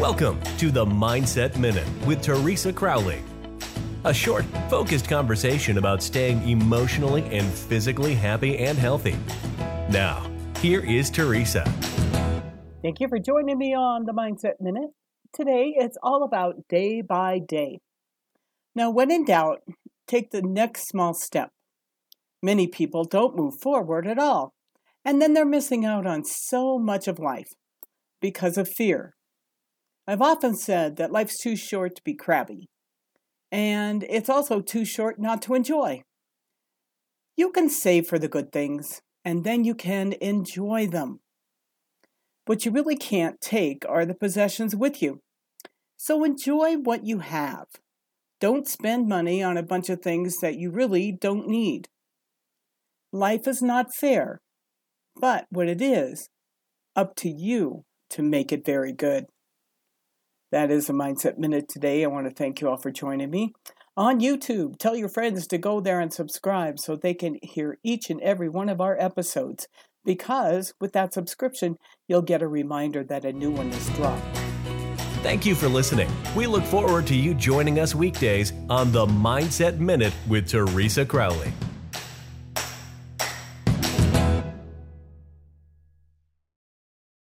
Welcome to the Mindset Minute with Teresa Crowley. A short, focused conversation about staying emotionally and physically happy and healthy. Now, here is Teresa. Thank you for joining me on the Mindset Minute. Today, it's all about day by day. Now, when in doubt, take the next small step. Many people don't move forward at all, and then they're missing out on so much of life because of fear. I've often said that life's too short to be crabby, and it's also too short not to enjoy. You can save for the good things, and then you can enjoy them. What you really can't take are the possessions with you. So enjoy what you have. Don't spend money on a bunch of things that you really don't need. Life is not fair, but what it is, up to you to make it very good. That is a Mindset Minute today. I want to thank you all for joining me. On YouTube, tell your friends to go there and subscribe so they can hear each and every one of our episodes. Because with that subscription, you'll get a reminder that a new one is dropped. Thank you for listening. We look forward to you joining us weekdays on the Mindset Minute with Teresa Crowley.